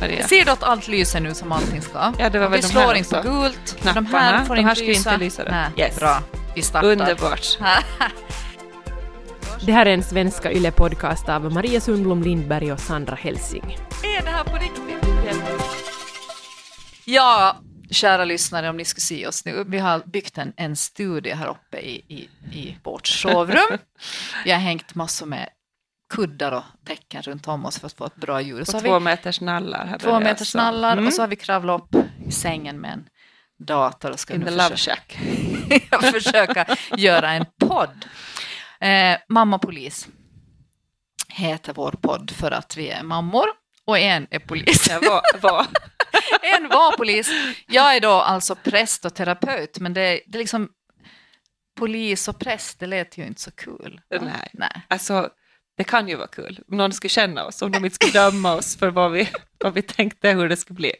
Maria. Ser du att allt lyser nu som allting ska? Ja, det var väl vi de slår här inte på gult. De här får de här inte ska lysa. inte lysa då. Nej, Yes. Bra, vi startar. Underbart. Det här är en svenska YLE-podcast av Maria Sundblom Lindberg och Sandra Helsing. Är det här på riktigt? Ja, kära lyssnare, om ni skulle se oss nu. Vi har byggt en, en studio här uppe i, i, i vårt sovrum. Vi har hängt massor med kuddar och täcken runt om oss för att få ett bra ljud. Och har två vi meters nallar. Två meters oss. nallar Mm. och så har vi kravlat upp i sängen med en dator och ska In nu försöka- försöka göra en podd. Eh, Mamma Polis heter vår podd för att vi är mammor och en är polis. Jag var, var. En var polis. Jag är då alltså präst och terapeut, men det, det är liksom polis och präst, det lät ju inte så kul. va? Nej. Nej. Alltså, det kan ju vara kul om någon skulle känna oss, om de inte skulle döma oss för vad vi, vad vi tänkte hur det skulle bli.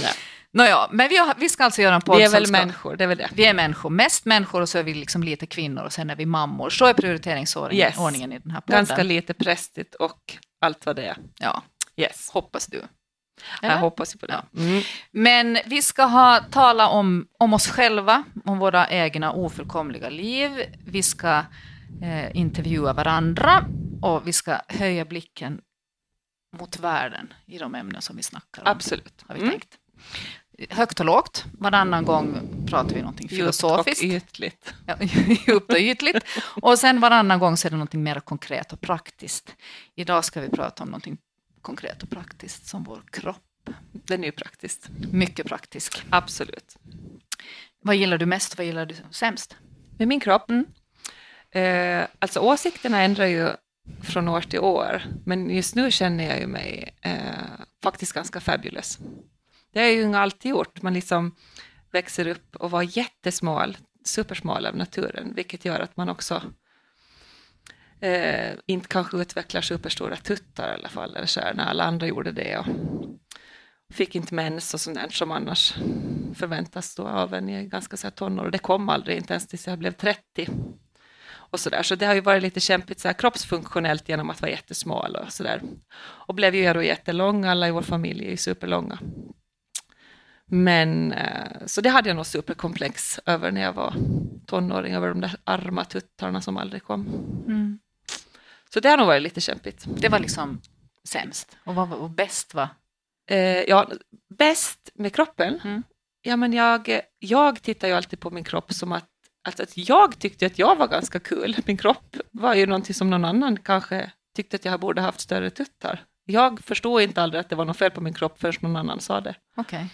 Nej. Nåja, men vi, har, vi ska alltså göra en podd Vi är väl ska, människor, det är väl det. Vi är människor, mest människor och så är vi liksom lite kvinnor och sen är vi mammor. Så är prioriteringsordningen Yes. ordningen i den här podden. Ganska lite prästigt och allt vad det är. Ja, Yes, hoppas du. jag Eller? hoppas ju på det. Mm. Men vi ska ha, tala om, om oss själva, om våra egna ofullkomliga liv. Vi ska eh, intervjua varandra och vi ska höja blicken mot världen i de ämnen som vi snackar om. Absolut. Har vi Mm. tänkt. Högt och lågt. Varannan gång pratar vi någonting Djupt och filosofiskt. ytligt. Ja, djupt och ytligt. Och sen varannan gång så är det någonting mer konkret och praktiskt. Idag ska vi prata om någonting konkret och praktiskt som vår kropp. Den är ju praktiskt. Mycket praktisk. Absolut. Vad gillar du mest? Vad gillar du sämst? Med min kropp? Mm. Eh, alltså åsikterna ändrar ju från år till år, men just nu känner jag ju mig eh, faktiskt ganska fabulous. Det har jag ju inte alltid gjort. Man liksom växer upp och var jättesmal, supersmal av naturen, vilket gör att man också eh, inte kanske utvecklar superstora tuttar i alla fall, eller så här, när alla andra gjorde det. Och fick inte mens och sånt där som annars förväntas då av en i ganska så här tonår. Och det kom aldrig, inte ens tills jag blev 30. Och så, där. så det har ju varit lite kämpigt så här, kroppsfunktionellt genom att vara jättesmal och sådär. Och blev ju då jättelång, alla i vår familj är ju superlånga. Men, eh, så det hade jag nog superkomplex över när jag var tonåring, över de där arma tuttarna som aldrig kom. Så det har nog varit lite kämpigt. Det var liksom sämst. Och vad var och bäst var? Eh, ja, bäst med kroppen? Mm. Ja, men jag, jag tittar ju alltid på min kropp som att, att, att jag tyckte att jag var ganska kul. Min kropp var ju någonting som någon annan kanske tyckte att jag borde haft större tuttar. Jag förstod inte aldrig att det var något fel på min kropp förrän någon annan sa det. Okej.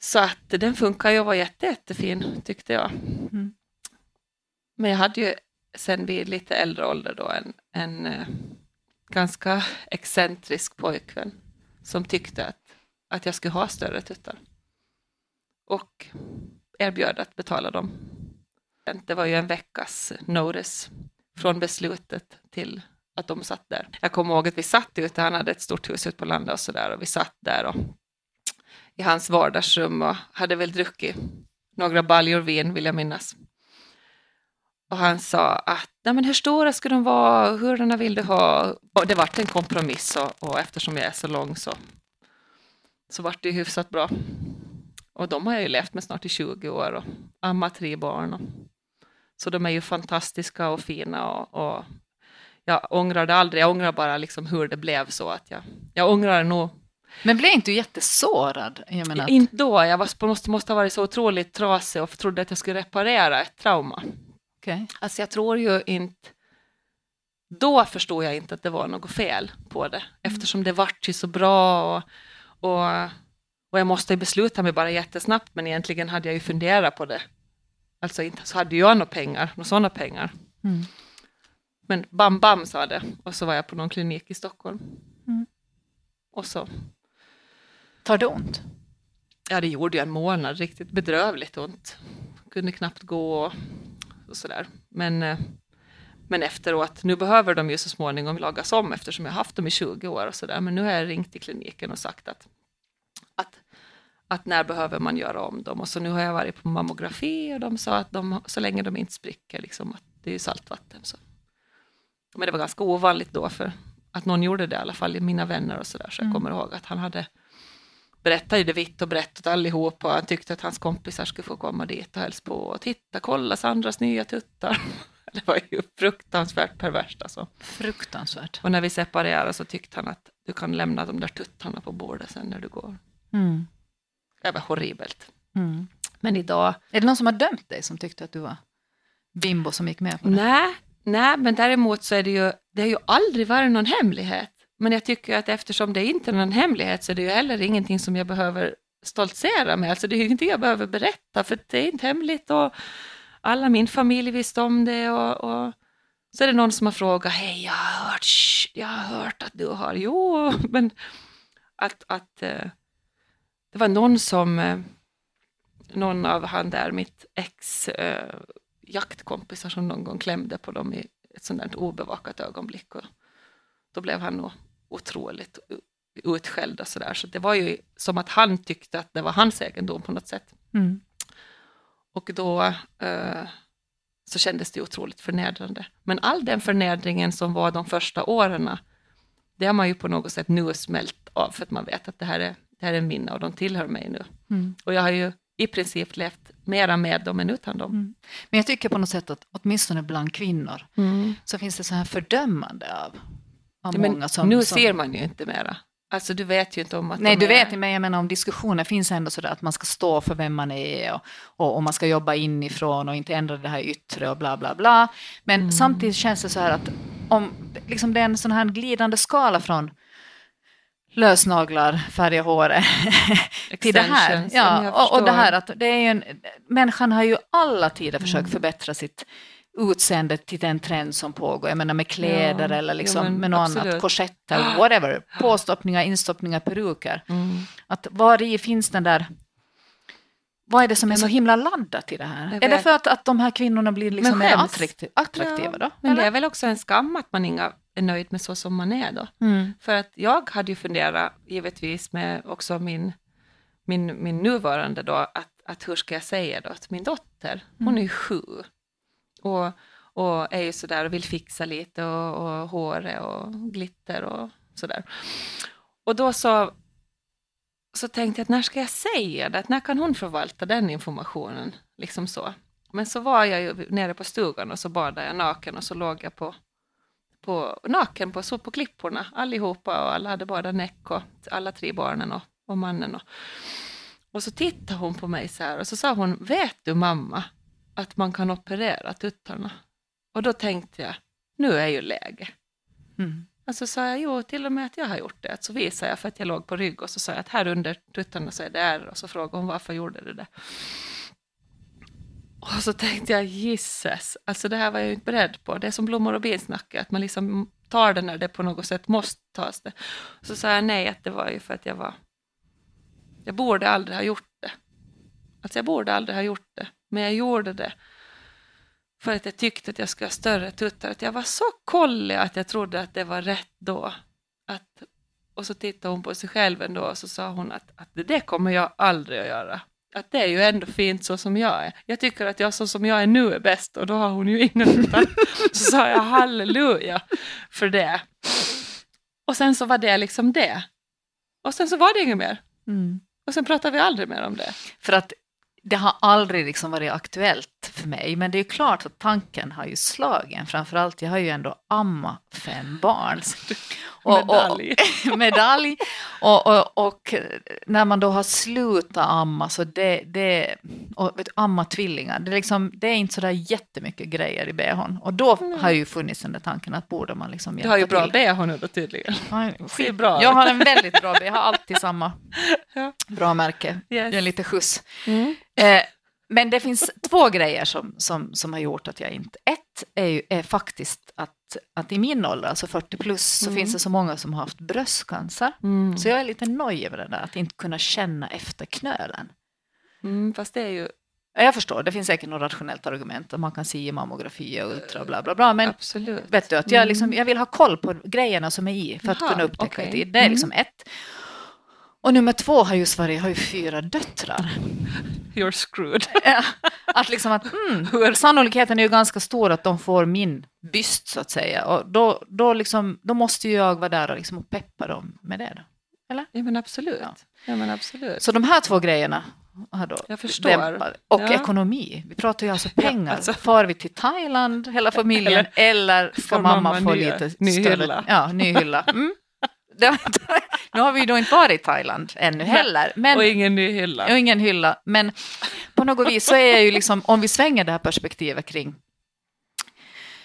Så att den funkar ju och var jätte, jättefin tyckte jag. Mm. Men jag hade ju sen vid lite äldre ålder då en, en eh, ganska excentrisk pojkvän som tyckte att, att jag skulle ha större tuttar. Och erbjöd att betala dem. Det var ju en veckas notice från beslutet till att de satt där. Jag kommer ihåg att vi satt ute, han hade ett stort hus ute på landet och sådär och vi satt där och i hans vardagsrum och hade väl druckit några baljor vin vill jag minnas. Och han sa att Nej, men hur stora ska de vara, hurdana vill du ha? Och det vart en kompromiss och, och eftersom jag är så lång så, så vart det ju hyfsat bra. Och de har jag ju levt med snart i 20 år och ammat tre barn. Och, så de är ju fantastiska och fina och, och jag ångrar det aldrig. Jag ångrar bara liksom hur det blev så att jag, jag ångrar nog Men blev inte du jättesårad? Jag menar, att- inte då, jag var, måste, måste ha varit så otroligt trasig och trodde att jag skulle reparera ett trauma. okej. Alltså jag tror ju inte... Då förstod jag inte att det var något fel på det, eftersom det vart ju så bra och, och, och jag måste besluta mig bara jättesnabbt, men egentligen hade jag ju funderat på det. Alltså inte så hade jag några pengar, några sådana pengar. Mm. Men bam bam sa det och så var jag på någon klinik i Stockholm. Mm. Och så Tar det ont? Ja, det gjorde ju en månad, riktigt bedrövligt ont. Kunde knappt gå och, och sådär. Men, eh, men efteråt, nu behöver de ju så småningom lagas om eftersom jag haft dem i 20 år och sådär. Men nu har jag ringt till kliniken och sagt att, att när behöver man göra om dem? Och så nu har jag varit på mammografi och de sa att de, så länge de inte spricker, liksom, att det är ju saltvatten. Så. Men det var ganska ovanligt då för att någon gjorde det i alla fall, mina vänner och sådär. Så jag Mm. kommer ihåg att han hade berättat ju det vitt och brett åt allihop och han tyckte att hans kompisar skulle få komma dit och hälsa på och titta, kolla Sandras nya tuttar. Det var ju fruktansvärt perverst alltså. Fruktansvärt. Och när vi separerade så tyckte han att du kan lämna de där tuttarna på bordet sen när du går. Mm. Det var horribelt. Mm. Men idag, Är det någon som har dömt dig som tyckte att du var bimbo som gick med på det? nej, nej, men däremot så är det ju, det har ju aldrig varit någon hemlighet. Men jag tycker att eftersom det inte är någon hemlighet så är det ju heller ingenting som jag behöver stoltsera med. Alltså det är ju ingenting jag behöver berätta för det är inte hemligt och alla min familj visste om det och, och så är det någon som har frågat, hej jag har hört, shh, jag har hört att du har, jo, men att, att eh, det var någon som, eh, någon av han där, mitt ex eh, jaktkompisar som någon gång klämde på dem i ett sånt där obevakat ögonblick och då blev han nog otroligt utskälld och sådär. Så det var ju som att han tyckte att det var hans egendom på något sätt. Mm. Och då eh, så kändes det otroligt förnedrande. Men all den förnedringen som var de första åren, det har man ju på något sätt nu smält av för att man vet att det här är, det här är mina och de tillhör mig nu. Mm. Och jag har ju i princip levt mera med dem än utan dem. Mm. Men jag tycker på något sätt att åtminstone bland kvinnor så finns det så här fördömande av, av Ja, många som... nu som, ser man ju inte mera. Alltså du vet ju inte om att Nej, du är... vet, men jag menar om diskussioner finns ändå sådär att man ska stå för vem man är och, och, och man ska jobba inifrån och inte ändra det här yttre och bla bla bla. Men Mm. samtidigt känns det så här att om liksom det är en sån här glidande skala från lösnaglar, färga håret till det här. Ja, och, och det här att det är ju en, människan har ju alla tider försökt Mm. förbättra sitt utseende till den trend som pågår. Jag menar med kläder Ja, eller jo, liksom men med något annat, absolut. korsetter, whatever, påstoppningar, instoppningar, peruker. Mm. Att var i finns den där... Vad är det som är så himla laddat i det här? Jag Är det vet. för att, att de här kvinnorna blir liksom mer attraktiva, Ja, då? Men det är väl också en skam att man inga är nöjd med så som man är då. Mm. För att jag hade ju funderat, givetvis med också min, min, min nuvarande då, att, att hur ska jag säga då till min dotter, hon Mm. är ju sju. Och, och är ju sådär och vill fixa lite och, och håret och glitter och sådär. Och då så, så tänkte jag att när ska jag säga det? Att när kan hon förvalta den informationen? Liksom så. Men så var jag ju nere på stugan och så badade jag naken och så låg jag på, på naken på, så på klipporna allihopa och alla hade badat näck och alla tre barnen och, och mannen. Och, och så tittade hon på mig så här och så sa hon, vet du mamma att man kan operera tuttarna? Och då tänkte jag, nu är ju läge. Mm. Och så sa jag, jo, till och med att jag har gjort det. Så visade jag för att jag låg på rygg och så sa jag att här under tuttarna så är det ärr. Och så frågade hon varför gjorde du det? Och så tänkte jag, gisses, alltså det här var jag ju inte beredd på. Det är som blommor och binsnacke, att man liksom tar det när det på något sätt måste tas det. Så sa jag nej, att det var ju för att jag var, jag borde aldrig ha gjort det. Alltså jag borde aldrig ha gjort det, men jag gjorde det för att jag tyckte att jag skulle ha större tuttar. Att jag var så kollig att jag trodde att det var rätt då. Att, och så tittade hon på sig själv ändå och så sa hon att, att det kommer jag aldrig att göra. Att det är ju ändå fint så som jag är. Jag tycker att jag så som jag är nu är bäst och då har hon ju inga tuttar. Så sa jag halleluja för det. Och sen så var det liksom det. Och sen så var det inget mer. Mm. Och sen pratade vi aldrig mer om det. För att det har aldrig liksom varit aktuellt för mig, men det är ju klart att tanken har ju slagen. Framförallt, jag har ju ändå amma fem barn. Medalj. Och, medalj. Och, och, och när man då har slutat amma, så det, det och vet, amma tvillingar, det är, liksom, det är inte så där jättemycket grejer i bhn. Och då har ju funnits den där tanken att borde man liksom Du har ju bra bh nu då tydligen. Ja, bra Jag har en väldigt bra, jag har alltid samma Ja. bra märke. Yes. Jag är lite skjuts. Mm. Eh, men det finns två grejer som, som, som har gjort att jag inte... Ett är, ju, är faktiskt att, att i min ålder, alltså 40 plus, så Mm. finns det så många som har haft bröstcancer. Mm. Så jag är lite nöjd över det där, att inte kunna känna efter knölen. Mm, fast det är ju Ja, Jag förstår, det finns säkert något rationellt argument, och man kan se i mammografi och ultra bla bla bla, men absolut. vet du, att jag, liksom, jag vill ha koll på grejerna som är i för att Jaha, kunna upptäcka i tid. Det är Mm. liksom ett. Och nummer två har ju Sverige har ju fyra döttrar. You're screwed. Ja, att liksom att mm, sannolikheten är ju ganska stor att de får min byst så att säga. Och då, då, liksom, då måste ju jag vara där och, liksom, och peppa dem med det. Då. Ja men absolut. Ja. Ja. men absolut. Så de här två grejerna har då Jag förstår. dämpat. Och Ja. ekonomi. Vi pratar ju alltså pengar. alltså. Far vi till Thailand, hela familjen, eller, ska får mamma mamma få ny- lite ny större... hylla? Ja, ny hylla. Mm. Det, nu har vi ju då inte varit i Thailand ännu heller. Men, Och ingen ny hylla. och ingen hylla. Men på något vis så är jag ju liksom, om vi svänger det här perspektivet kring,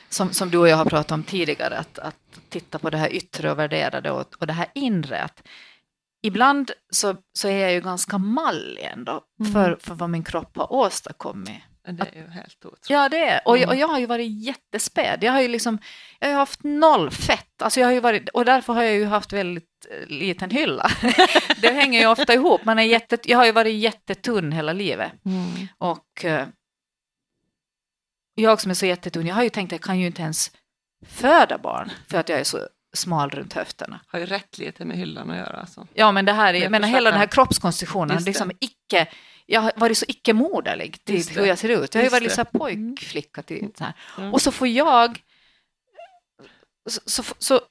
som, som du och jag har pratat om tidigare, att, att titta på det här yttre och värdera det och, och det här inre. Att ibland så, så är jag ju ganska mallig ändå Mm. för, för vad min kropp har åstadkommit. Det är ju helt otroligt. Ja, det är och, Mm. och jag har ju varit jättespäd. Jag har ju liksom, jag har haft noll fett. Alltså jag har ju varit, och därför har jag ju haft väldigt eh, liten hylla. det hänger ju ofta ihop. Man är jätte, jag har ju varit jättetunn hela livet. Mm. Och eh, jag som är så jättetunn, jag har ju tänkt att jag kan ju inte ens föda barn för att jag är så smal runt höfterna. Har ju rätt lite med hyllan att göra. Alltså. Ja, men det här är, jag Jag menar hela den här det. liksom icke, jag har varit så icke-moderlig till hur jag ser ut. Jag har ju varit här pojkflicka till så här. Mm. Och så får jag, så, så, så,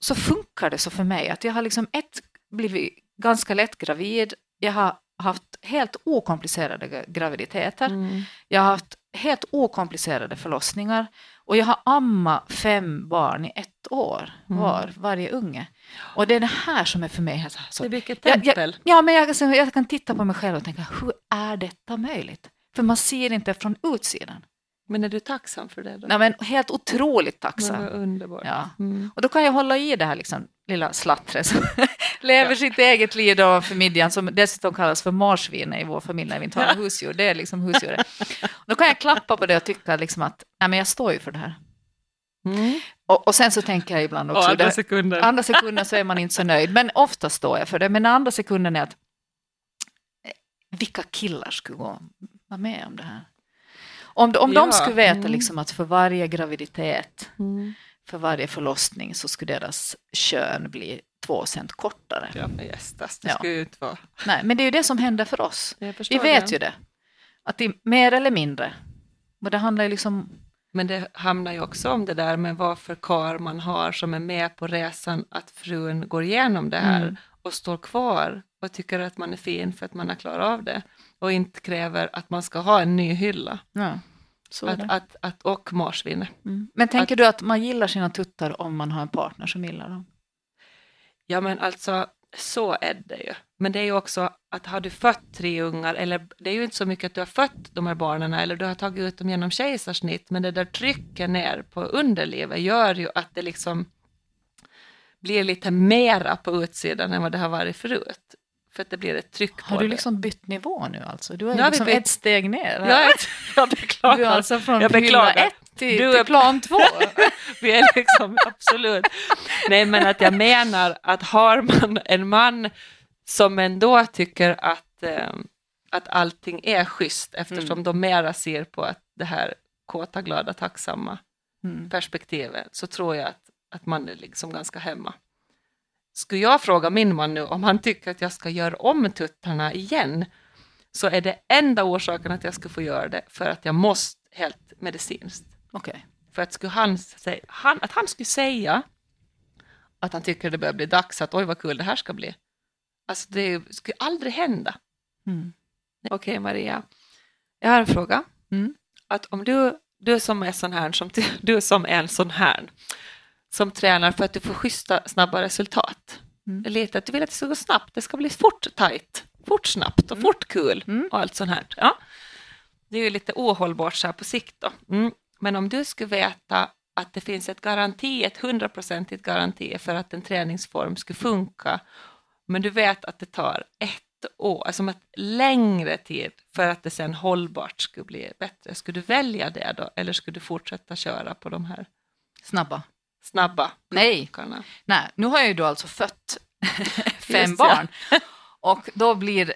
så, funkar det så för mig att jag har liksom ett blivit ganska lätt gravid, jag har haft helt okomplicerade gra- graviditeter, Mm. jag har haft helt okomplicerade förlossningar och jag har ammat fem barn i ett år Mm. var, varje unge. Och det är det här som är för mig här så, så Det är vilket tempel. ja, men jag, alltså, jag kan titta på mig själv och tänka, hur är detta möjligt? För man ser inte från utsidan. Men är du tacksam för det? Då? Nej, men helt otroligt Men tacksam. vad underbart. Ja. Mm. Och då kan jag hålla i det här liksom, lilla slattret som lever sitt eget liv för midjan som dessutom kallas för marsvinet i vår familj när vi inte har husdjur. Det är liksom husdjuret. Då kan jag klappa på det och tycka liksom att nej, men jag står ju för det här. Mm. Och, och sen så tänker jag ibland Och också, andra sekunder. andra sekunden så är man inte så nöjd, men ofta står jag för det. Men den andra sekunden är att eh, vilka killar skulle gå vara med om det här? Om, de- om Ja, de skulle veta mm. liksom att för varje graviditet, Mm. för varje förlossning så skulle deras kön bli två cent kortare. Ja, men gästas, det Ja. skulle ju inte vara. Nej, men det är ju det som händer för oss. Vi vet det. ju det. Att det är mer eller mindre. Och det handlar ju liksom... Men det hamnar ju också om det där med vad för kar man har som är med på resan att frun går igenom det här Mm. och står kvar och tycker att man är fin för att man har klarat av det och inte kräver att man ska ha en ny hylla Ja, att, att, att, och marsvin. Mm. Men tänker du att man gillar sina tuttar om man har en partner som gillar dem? Ja men alltså så är det ju. Men det är ju också att har du fött tre ungar, eller det är ju inte så mycket att du har fött de här barnen eller du har tagit ut dem genom kejsarsnitt, men det där trycket ner på underlivet gör ju att det liksom blir lite mera på utsidan än vad det har varit förut. För att det blir ett tryck Har på du det. liksom bytt nivå nu alltså? Du är Nu har vi liksom bytt- ett steg ner. Ja, jag, jag beklagar. Du är alltså från Jag hylla beklagar. ett till, Du är- plan två. Vi är liksom, absolut. Nej, men att jag menar att har man en man som ändå tycker att, eh, att allting är schysst eftersom Mm. de mera ser på att det här kåta, glada, tacksamma Mm. perspektivet så tror jag att, att man är liksom ganska hemma. Skulle jag fråga min man nu om han tycker att jag ska göra om tuttarna igen så är det enda orsaken att jag ska få göra det för att jag måste helt medicinskt. Okej. För att, skulle han säga, han, att han skulle säga att han tycker det börjar bli dags, att oj vad kul det här ska bli. Alltså det skulle aldrig hända. Mm. Okej Maria, jag har en fråga. Mm. Att om du, du som är sån här, som, du som är en sån här, som tränar för att du får schyssta, snabba resultat. Mm. Lite att du vill att det ska gå snabbt, det ska bli fort tajt, fort snabbt och fort kul Mm. och allt sånt här. Ja. Det är ju lite ohållbart så här på sikt då. Men om du skulle veta att det finns ett garanti, ett hundraprocentigt garanti för att en träningsform skulle funka, men du vet att det tar ett år, alltså ett längre tid för att det sen hållbart skulle bli bättre. Skulle du välja det då, eller skulle du fortsätta köra på de här Snabba. snabba Nej. Nej, nu har jag ju då alltså fött fem Just ja. barn. Och då blir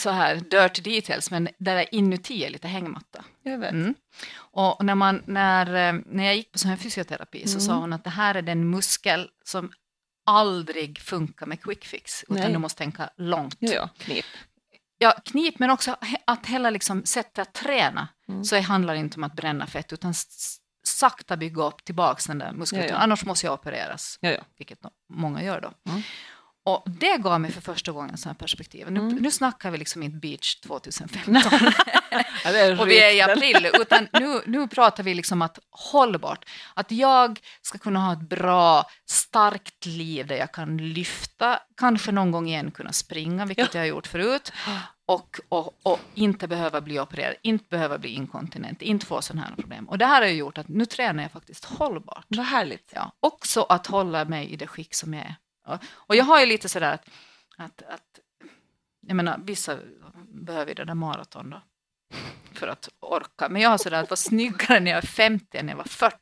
så här dirty details, men där är inuti är lite hängmatta. Jag vet. Mm. Och när, man, när, eh, när jag gick på sån här fysioterapi så Mm. sa hon att det här är den muskel som aldrig funkar med quick fix, utan Nej. du måste tänka långt. Ja, ja, knip. ja, knip men också att hela liksom sättet att träna. Mm. Så det handlar inte om att bränna fett utan sakta bygga upp tillbaks den där muskulaturen. Ja. Annars måste jag opereras, Ja, ja. vilket många gör då. Och det gav mig för första gången så här perspektiv. Nu, Mm. nu snackar vi liksom inte beach 2015 Ja, det är och vi är i april, utan nu, nu pratar vi liksom att hållbart. Att jag ska kunna ha ett bra, starkt liv där jag kan lyfta, kanske någon gång igen kunna springa, vilket jag har gjort förut, och, och, och inte behöva bli opererad, inte behöva bli inkontinent, inte få sådana här problem. Och det här har ju gjort att nu tränar jag faktiskt hållbart. Vad härligt. Ja, också att hålla mig i det skick som jag är. Ja, Och jag har ju lite sådär att, att, att jag menar, vissa behöver ju det där maraton då för att orka. Men jag har sådär att vara snyggare när jag är 50 än när jag var 40.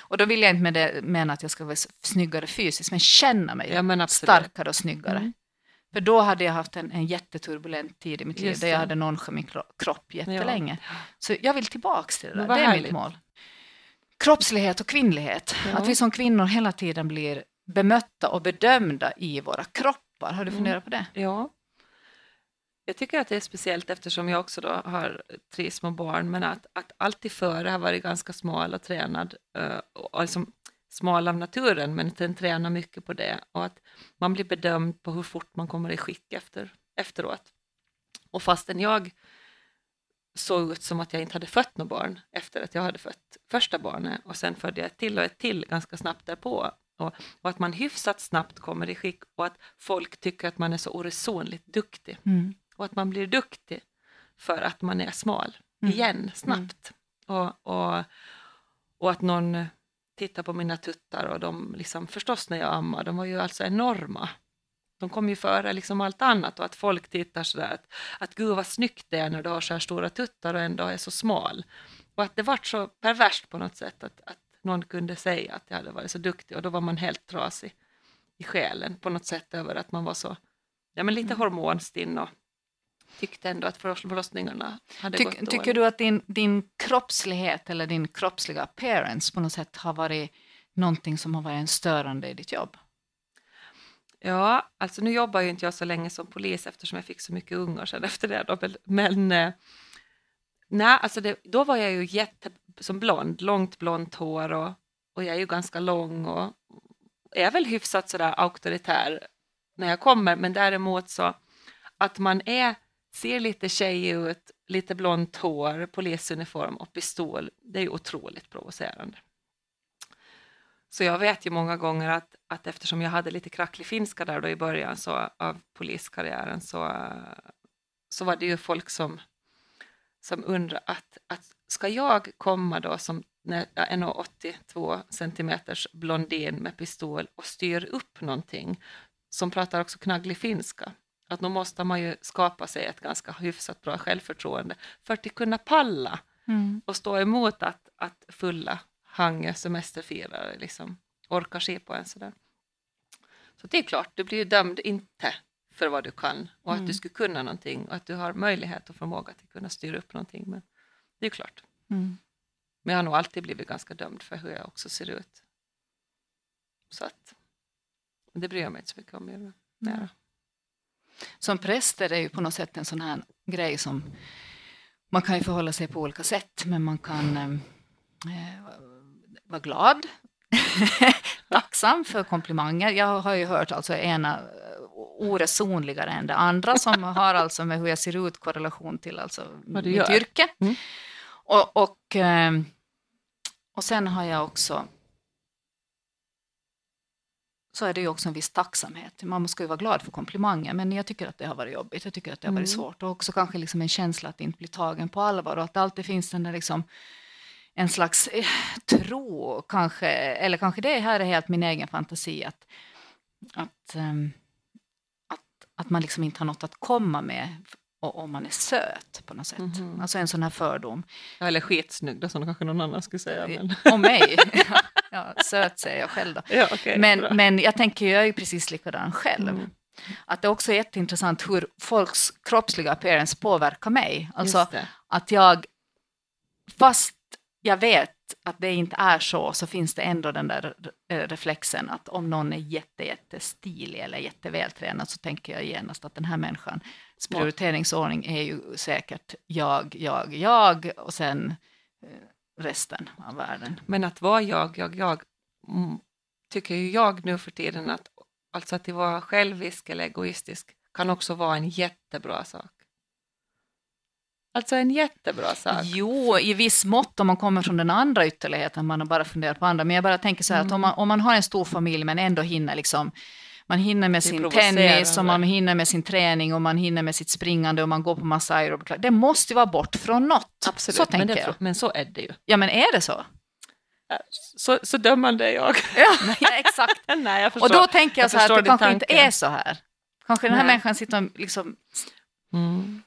Och då vill jag inte med det mena att jag ska vara snyggare fysiskt, men känna mig Ja, men starkare och snyggare. Mm. För då hade jag haft en, en jätteturbulent tid i mitt liv där jag hade nonchalant min kro- kropp jättelänge. Så jag vill tillbaks till det där, det är mitt härligt. mål. Kroppslighet och kvinnlighet, Ja. att vi som kvinnor hela tiden blir bemötta och bedömda i våra kroppar. Har du Mm. funderat på det? Ja. Jag tycker att det är speciellt eftersom jag också då har tre små barn, men att, att alltid före har varit ganska smal och tränad, eh, och liksom smal av naturen, men den tränar mycket på det och att man blir bedömd på hur fort man kommer i skick efter, efteråt. Och fastän jag såg ut som att jag inte hade fött något barn efter att jag hade fött första barnet och sen födde jag ett till och ett till ganska snabbt därpå. Och, och att man hyfsat snabbt kommer i skick och att folk tycker att man är så oresonligt duktig Mm. och att man blir duktig för att man är smal Mm. igen snabbt. Och, och, och att någon tittar på mina tuttar och de liksom förstås när jag ammar, de var ju alltså enorma. De kom ju före liksom allt annat och att folk tittar sådär att, att gud vad snyggt det är när du har så här stora tuttar och ändå är så smal. Och att det vart så perverst på något sätt att, att någon kunde säga att jag hade varit så duktig och då var man helt trasig i själen på något sätt över att man var så, ja men lite hormonstinn och tyckte ändå att förloss- förlossningarna hade gått Tyck, dåligt. tycker du att din, din kroppslighet eller din kroppsliga appearance på något sätt har varit någonting som har varit en störande i ditt jobb? Ja, alltså nu jobbar ju inte jag så länge som polis eftersom jag fick så mycket ungar sen efter det. Då, men- men eh, nej, alltså det, då var jag ju jätte, som blond, långt blont hår och, och jag är ju ganska lång och är väl hyfsat sådär auktoritär när jag kommer, men däremot så att man är, ser lite tjejig ut, lite blont hår, polisuniform och pistol, det är ju otroligt provocerande. Så jag vet ju många gånger att, att eftersom jag hade lite kracklig finska där då i början så, av poliskarriären så, så var det ju folk som, som undrar att, att ska jag komma då som nä- ja, 1,82 centimeters blondin med pistol och styr upp någonting som pratar också knagglig finska. Att då måste man ju skapa sig ett ganska hyfsat bra självförtroende för att kunna palla och stå emot att, att fulla Hangö semesterfirare liksom orkar se på en sådär. Så det är klart, du blir ju dömd inte för vad du kan och att Mm. du skulle kunna någonting och att du har möjlighet och förmåga att kunna styra upp någonting. Men det är klart. Mm. Men jag har nog alltid blivit ganska dömd för hur jag också ser ut. Så att det bryr jag mig inte så mycket om. mer- mer. Som präst är det ju på något sätt en sån här grej som man kan ju förhålla sig på olika sätt, men man kan eh, eh, vara glad, tacksam för komplimanger. Jag har ju hört alltså ena eh, oresonligare än det andra som har alltså med hur jag ser ut korrelation till alltså mitt gör. yrke. Mm. Och, och, eh, och sen har jag också så är det ju också en viss tacksamhet. Man ska ju vara glad för komplimanger, men jag tycker att det har varit jobbigt. Jag tycker att det har varit Mm. svårt. Och också kanske liksom en känsla att inte bli tagen på allvar och att det alltid finns den där liksom en slags eh, tro, kanske, eller kanske det här är helt min egen fantasi, att, att, ehm, att, att man liksom inte har något att komma med om man är söt på något sätt. Mhm. Alltså en sån här fördom. Ja, Eller skitsnygg då, som kanske någon annan skulle säga. Men, Om mig. ja, söt säger jag själv då. ja, okej, Men, bra. men jag tänker, jag är ju precis likadan själv. Mm. Att det också är jätteintressant hur folks kroppsliga appearance påverkar mig. Alltså att jag, fast jag vet att det inte är så, så finns det ändå den där eh, reflexen att om någon är jätte, jättestilig eller jättevältränad så tänker jag genast att den här människans prioriteringsordning är ju säkert jag, jag, jag och sen eh, resten av världen. Men att vara jag, jag, jag mm, tycker ju jag nu för tiden att alltså att vara självisk eller egoistisk kan också vara en jättebra sak. Alltså en jättebra sak. Jo, i viss mått om man kommer från den andra ytterligheten, man har bara funderat på andra. Men jag bara tänker så här mm. att om man, om man har en stor familj men ändå hinner liksom man hinner med sin tennis och man hinner med sin träning och man hinner med sitt springande och man går på massa aerobic. Det måste vara bort från något. Absolut, så tänker men, det, jag. men så är det ju. Ja, men är det så? Så, så dömande är jag. Ja, exakt. Nej, jag och då tänker jag, jag så här att det kanske tanken. inte är så här. Kanske den här Nej. människan sitter och liksom... Mm.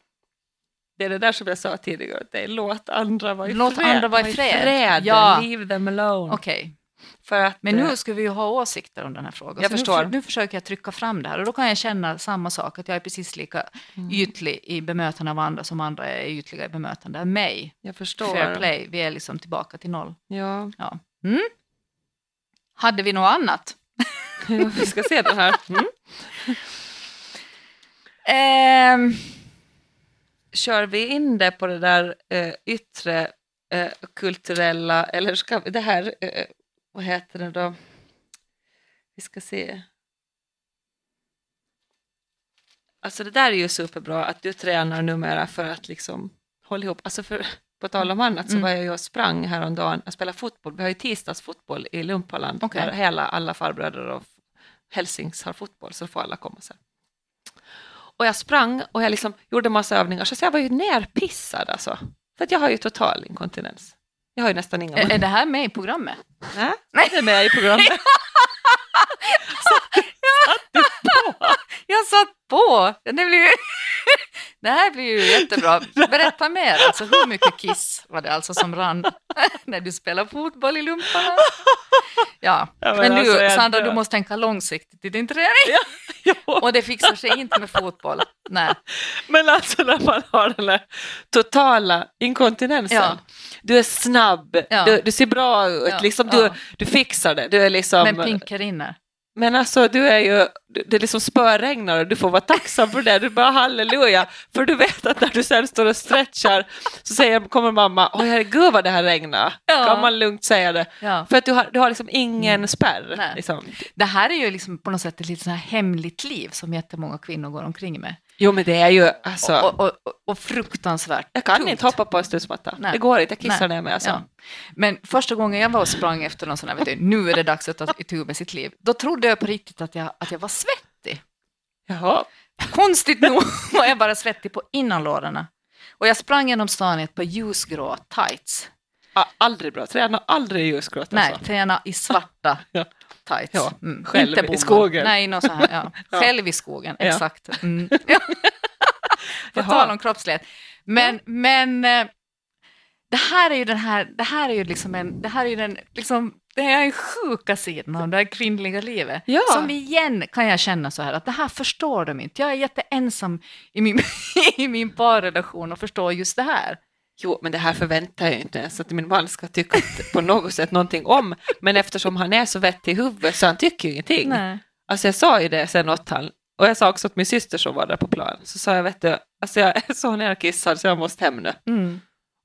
Det är det där som jag sa tidigare, det är låt andra vara i låt fred. andra vara i fred. fred. Ja. Leave them alone. Okay. Att, Men nu eh, ska vi ju ha åsikter om den här frågan. Jag så förstår. Nu, nu, försöker jag trycka fram det här och då kan jag känna samma sak, att jag är precis lika mm. ytlig i bemötande av andra som andra är ytliga i bemötande av mig. Jag förstår. Fair play, vi är liksom tillbaka till noll. Ja. ja. Mm. Hade vi något annat? ja, vi ska se det här. Mm. eh, Kör vi in det på det där eh, yttre eh, kulturella, eller ska vi, det här, eh, vad heter det då? Vi ska se. Alltså det där är ju superbra att du tränar numera för att liksom hålla ihop, alltså för, på tal om annat så mm. var jag ju och sprang häromdagen och spelade fotboll. Vi har ju tisdagsfotboll i Lumpaland okay. där hela, alla farbröder och hälsings har fotboll så får alla komma sen. Och jag sprang och jag liksom gjorde massa övningar så jag var ju nerpissad alltså. För att jag har ju total inkontinens. Jag har ju nästan inga... Är, är det här med i programmet? Nej, Nej. det är med i programmet. jag satt på! Det, blir ju... det här blir ju jättebra. Berätta mer, alltså, hur mycket kiss var det alltså som rann när du spelade fotboll i lumparna? Ja, men, men alltså, du Sandra, du måste tänka långsiktigt i din träning. Ja, ja. Och det fixar sig inte med fotboll. Nej. Men alltså när man har den här totala inkontinensen. Ja. Du är snabb, du, du, ser bra ut, liksom, du, du fixar det. Du är liksom... Men pinker rinner. Men alltså du är ju, det är liksom spöregnar och du får vara tacksam för det, du bara halleluja. För du vet att när du sen står och stretchar så säger, kommer mamma, åh herregud vad det här regnar. Ja. Kan man lugnt säga det. Ja. För att du har, du har liksom ingen mm. spärr. Liksom. Det här är ju liksom på något sätt ett lite så här hemligt liv som jättemånga kvinnor går omkring med. Jo men det är ju alltså... Och, och, och, och fruktansvärt Jag kan tungt. inte hoppa på en studsmatta. Det går inte, jag kissar ner mig alltså. Ja. Men första gången jag var och sprang efter någon sån här, vet du, nu är det dags att ta itu med sitt liv, då trodde jag på riktigt att jag, att jag var svettig. Jaha. Konstigt nog var jag bara svettig på innanlåren. Och jag sprang genom stan i ett par ljusgrå tights. aldrig bra, träna aldrig i ljusgrått alltså. Nej, träna i svarta ja tights. Ja, mm. Själv Inte i skogen. Nej, något så här, ja. ja. Själv i skogen, exakt. Mm. Ja. På tal om kroppslighet. Men, men eh, det här är ju den här, det här är ju liksom en, det här är ju den, liksom, det är en sjuka sidan av det här kvinnliga livet. Ja. Som igen kan jag känna så här att det här förstår de inte. Jag är jätteensam i min, i min parrelation och förstår just det här. Jo, men det här förväntar jag inte ens att min man ska tycka på något sätt någonting om. Men eftersom han är så vettig i huvudet så han tycker ju ingenting. Nej. Alltså jag sa ju det sen åt han. Och jag sa också åt min syster som var där på plan. Så sa jag, vet du, alltså jag är så nerkissad så jag måste hem nu. Mm.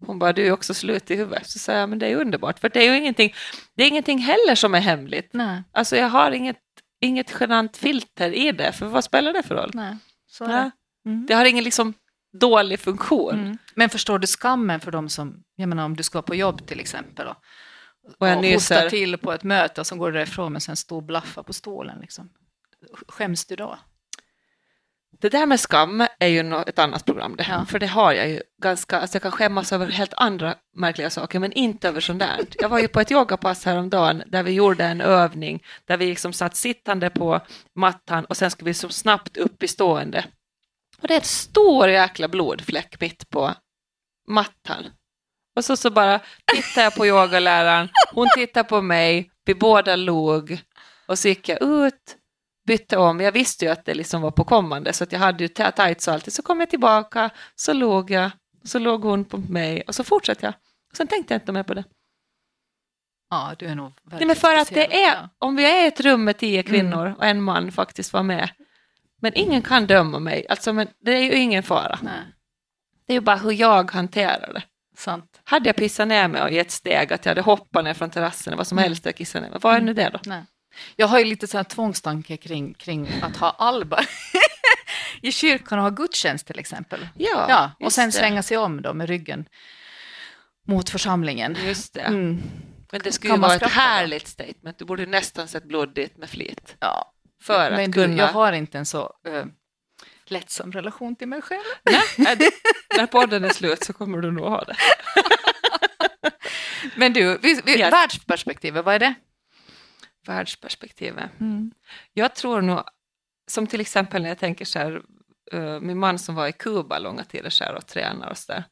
Hon bara, du är också slut i huvudet. Så sa jag, men det är underbart. För det är ju ingenting, det är ingenting heller som är hemligt. Nej. Alltså jag har inget, inget genant filter i det. För vad spelar det för roll? Nej, så är det. Mm. Det har ingen liksom dålig funktion. Mm. Men förstår du skammen för de som, jag menar om du ska på jobb till exempel och, och, och hostar till på ett möte och så går du därifrån med en stor blaffa på stolen. Liksom. Skäms du då? Det där med skam är ju ett annat program det, ja. för det har jag ju ganska, alltså jag kan skämmas över helt andra märkliga saker men inte över sånt där. Jag var ju på ett yogapass häromdagen där vi gjorde en övning där vi liksom satt sittande på mattan och sen skulle vi så snabbt upp i stående och det är en stor jäkla blodfläck mitt på mattan. Och så, så bara tittar jag på yogaläraren, hon tittar på mig, vi båda log och så gick jag ut, bytte om. Jag visste ju att det liksom var på kommande så att jag hade ju tights och alltid. Så kom jag tillbaka, så låg jag, så låg hon på mig och så fortsatte jag. Och sen tänkte jag inte mer på det. Ja, du är nog Nej, verkligen men för att det är, Ja. om vi är ett rum med tio Mm. kvinnor och en man faktiskt var med, men ingen kan döma mig, alltså men det är ju ingen fara. Nej, Det är ju bara hur jag hanterar det. sant. Hade jag pissat ner mig och i ett steg att jag hade hoppat ner från terrassen, vad som Mm. helst jag kissade ner mig, vad är nu det då? Nej. Jag har ju lite så här tvångstanke kring, kring att ha alba i kyrkan och ha gudstjänst till exempel. Ja, Ja, och sen svänga sig om då med ryggen mot församlingen. Just det. Mm. Men det skulle Kan ju vara ett härligt statement, du borde nästan sett bloddigt med flit. Ja, För men att du, kunna... jag har inte en så uh, lättsam relation till mig själv. Nej, när podden är slut så kommer du nog ha det. Men du, vi, vi, Yes. världsperspektivet, vad är det? Världsperspektivet. Mm. Jag tror nog, som till exempel när jag tänker så här, eh, min man som var i Kuba långa tider så här och tränar och så där,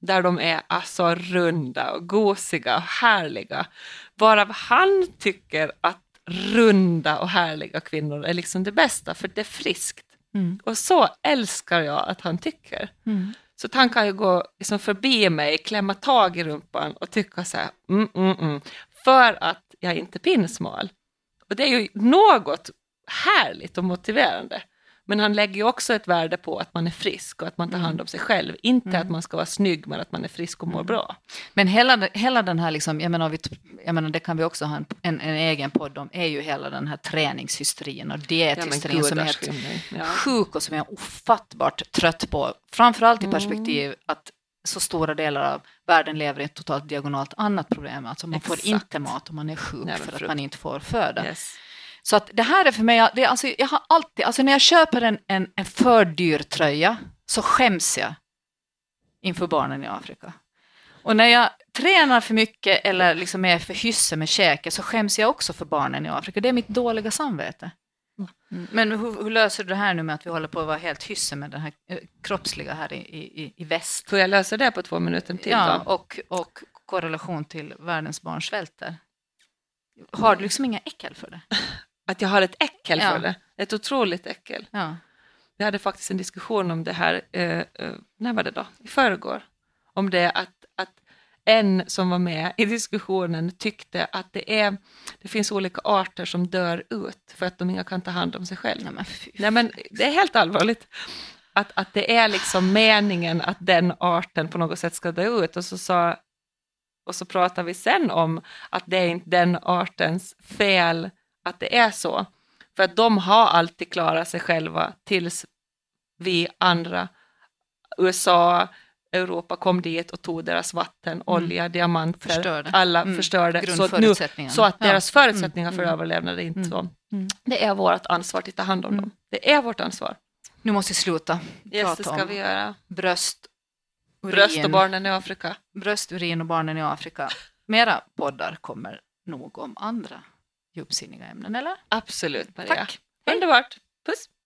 där de är alltså runda och gosiga och härliga, varav han tycker att runda och härliga kvinnor är liksom det bästa, för det är friskt. Mm. Och så älskar jag att han tycker. Mm. Så att han kan ju gå liksom förbi mig, klämma tag i rumpan och tycka så här, mm, mm, mm, för att jag är inte pinsmal. Och det är ju något härligt och motiverande. Men han lägger ju också ett värde på att man är frisk och att man tar hand om sig själv. Inte Mm. att man ska vara snygg, men att man är frisk och mår bra. Men hela, hela den här, liksom, jag, menar, vi, jag menar, det kan vi också ha en, en, en egen podd om, är ju hela den här träningshysterin och diethysterin som är helt ja. sjuk och som jag är ofattbart trött på. Framförallt i Mm. perspektiv att så stora delar av världen lever i ett totalt diagonalt annat problem. Alltså man får Exakt. inte mat om man är sjuk Nej, för att man inte får föda. Yes. Så att det här är för mig, det alltså, jag har alltid, alltså när jag köper en, en, en för dyr tröja så skäms jag inför barnen i Afrika. Och när jag tränar för mycket eller liksom är för hysse med käke så skäms jag också för barnen i Afrika. Det är mitt dåliga samvete. Mm. Men hur, hur löser du det här nu med att vi håller på att vara helt hysse med den här eh, kroppsliga här i, i, i väst? Får jag lösa det på två minuter till Ja, då? och, och korrelation till världens barn svälter. Har du liksom inga äckel för det? Att jag har ett äckel Ja. för det. Ett otroligt äckel. Ja. Vi hade faktiskt en diskussion om det här, eh, eh, när var det då? I förrgår. Om det att, att en som var med i diskussionen tyckte att det, är, det finns olika arter som dör ut för att de inte kan ta hand om sig själva. Nej, men. Nej men det är helt allvarligt. Att, att det är liksom meningen att den arten på något sätt ska dö ut och så sa och så pratar vi sen om att det är inte den artens fel att det är så. För att de har alltid klarat sig själva tills vi andra, USA, Europa kom dit och tog deras vatten, olja, diamanter, Förstörde. alla Mm. förstörde. Så, att nu, så att Ja. deras förutsättningar Mm, för mm. överlevnad är inte Mm. så. Mm. Det är vårt ansvar att ta hand om Mm. dem. Det är vårt ansvar. Nu måste vi sluta Yes, prata ska om vi göra. bröst, urin, Bröst och barnen i Afrika. bröst, urin och barnen i Afrika. Mera poddar kommer nog om andra djupsinniga ämnen, eller? Absolut, Maria. Tack. Underbart. Puss.